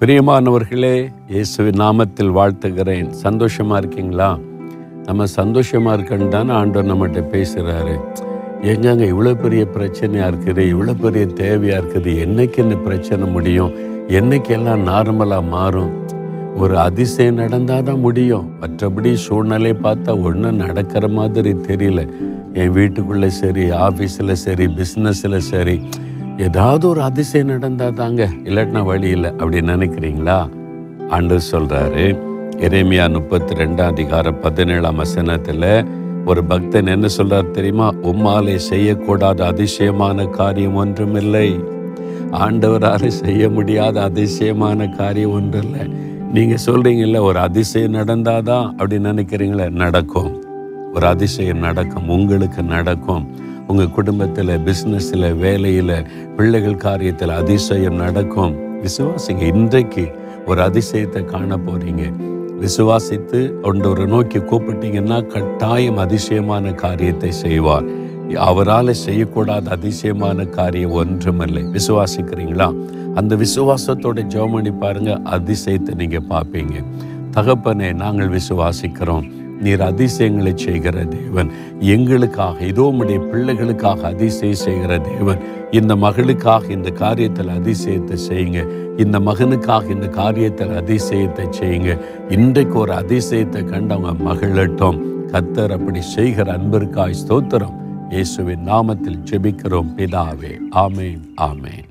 பிரியமானவர்களே இயேசுவின் நாமத்தில் வாழ்த்துகிறேன். சந்தோஷமா இருக்கீங்களா? நம்ம சந்தோஷமா இருக்கன்னு தானே ஆண்டவர் நம்மகிட்ட பேசுகிறாரு எங்கங்க இவ்வளோ பெரிய பிரச்சனையாக இருக்குது இவ்வளோ பெரிய தேவையாக இருக்குது என்னைக்கு இந்த பிரச்சனை முடியும் என்னைக்கு எல்லாம் நார்மலாக மாறும்? ஒரு அதிசயம் நடந்தால் தான் முடியும். மற்றபடி சூழ்நிலை பார்த்தா ஒன்றும் நடக்கிற மாதிரி தெரியல. என் வீட்டுக்குள்ளே சரி ஆஃபீஸில் சரி பிஸ்னஸில் சரி ஏதாவது ஒரு அதிசயம் நடந்தால் தாங்க. இல்லாட்டினா வழி இல்லை. அப்படின்னு நினைக்கிறீங்களா? ஆண்டு சொல்கிறாரு எரேமியா முப்பத்தி ரெண்டாம் அதிகாரம் பதினேழாம் வசனத்தில் ஒரு பக்தன் என்ன சொல்றார் தெரியுமா? உம்மாலே செய்யக்கூடாத அதிசயமான காரியம் ஒன்றுமில்லை ஆண்டவரால் செய்ய முடியாத அதிசயமான காரியம் ஒன்றும் இல்லை. நீங்கள் சொல்கிறீங்கல்ல ஒரு அதிசயம் நடந்தாதான் அப்படி நினைக்கிறீங்களே நடக்கும். ஒரு அதிசயம் நடக்கும் உங்களுக்கு நடக்கும். உங்கள் குடும்பத்தில் பிஸ்னஸில் வேலையில் பிள்ளைகள் காரியத்தில் அதிசயம் நடக்கும். விசுவாசிங்க இன்றைக்கு ஒரு அதிசயத்தை காண போகிறீங்க விசுவாசித்து ஒன்றொரு நோக்கி கூப்பிட்டீங்கன்னா கட்டாயம் அதிசயமான காரியத்தை செய்வார். அவரால் செய்யக்கூடாத அதிசயமான காரியம் ஒன்றுமில்லை. விசுவாசிக்கிறீங்களா? அந்த விசுவாசத்தோட ஜெபம் பாருங்கள் அதிசயத்தை நீங்கள் பார்ப்பீங்க. தகப்பனே நாங்கள் விசுவாசிக்கிறோம். நீர் அதிசயங்களை செய்கிற தேவன். எங்களுக்காக இதோ உடைய பிள்ளைகளுக்காக அதிசயம் செய்கிற தேவன். இந்த மகளுக்காக இந்த காரியத்தில் அதிசயத்தை செய்யுங்க. இந்த மகனுக்காக இந்த காரியத்தில் அதிசயத்தை செய்யுங்க. இன்றைக்கு ஒரு அதிசயத்தை கண்டவங்க மகளட்டும் கத்தர் அப்படி செய்கிற அன்பிற்காய் ஸ்தோத்திரம். இயேசுவின் நாமத்தில் ஜெபிக்கிறோம். பிதாவே ஆமேன் ஆமேன்.